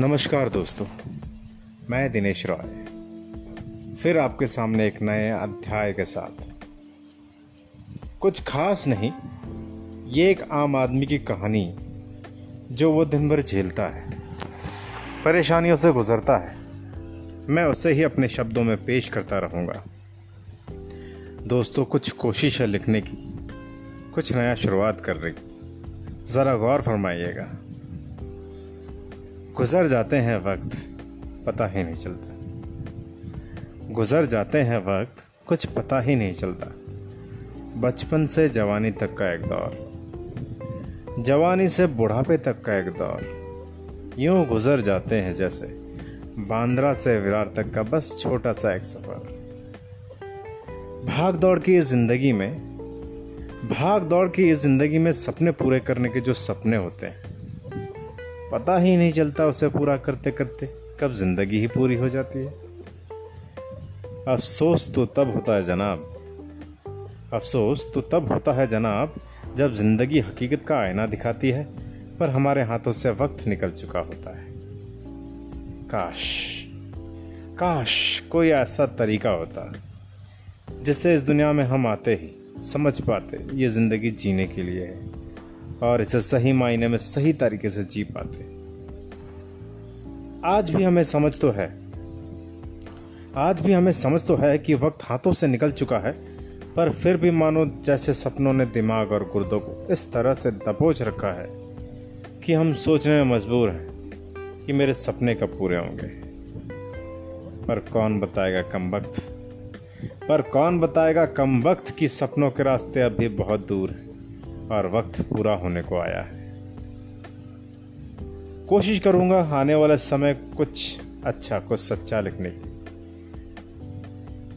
नमस्कार दोस्तों, मैं दिनेश रॉय। फिर आपके सामने एक नए अध्याय के साथ। कुछ खास नहीं, ये एक आम आदमी की कहानी, जो वो दिन भर झेलता है, परेशानियों से गुजरता है। मैं उसे ही अपने शब्दों में पेश करता रहूँगा। दोस्तों, कुछ कोशिश है लिखने की, कुछ नया शुरुआत करने की, ज़रा गौर फरमाइएगा। गुजर जाते हैं वक्त, पता ही नहीं चलता। गुजर जाते हैं वक्त, कुछ पता ही नहीं चलता। बचपन से जवानी तक का एक दौर, जवानी से बुढ़ापे तक का एक दौर। यूँ गुजर जाते हैं जैसे बांद्रा से विरार तक का बस छोटा सा एक सफ़र। भाग दौड़ की इस ज़िंदगी में, भाग दौड़ की इस ज़िंदगी में सपने पूरे करने के जो सपने होते हैं पता ही नहीं चलता उसे पूरा करते करते, कब ज़िंदगी ही पूरी हो जाती है। अफसोस तो तब होता है जनाब, अफसोस तो तब होता है जनाब, जब ज़िंदगी हकीकत का आईना दिखाती है, पर हमारे हाथों से वक्त निकल चुका होता है। काश काश कोई ऐसा तरीका होता, जिससे इस दुनिया में हम आते ही समझ पाते ये ज़िंदगी जीने के लिए है। और इसे सही मायने में सही तरीके से जी पाते आज भी हमें समझ तो है। आज भी हमें समझ तो है कि वक्त हाथों से निकल चुका है, पर फिर भी मानो जैसे सपनों ने दिमाग और गुर्दों को इस तरह से दबोच रखा है कि हम सोचने में मजबूर हैं कि मेरे सपने कब पूरे होंगे। पर कौन बताएगा कम वक्त? पर कौन बताएगा कम वक्त कि सपनों के रास्ते अभी बहुत दूर हैं? और वक्त पूरा होने को आया है। कोशिश करूँगा आने वाले समय कुछ अच्छा कुछ सच्चा लिखने की।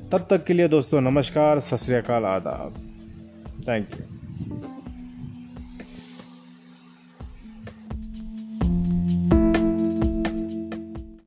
तब तक के लिए दोस्तों, नमस्कार, सत आदाब। Thank you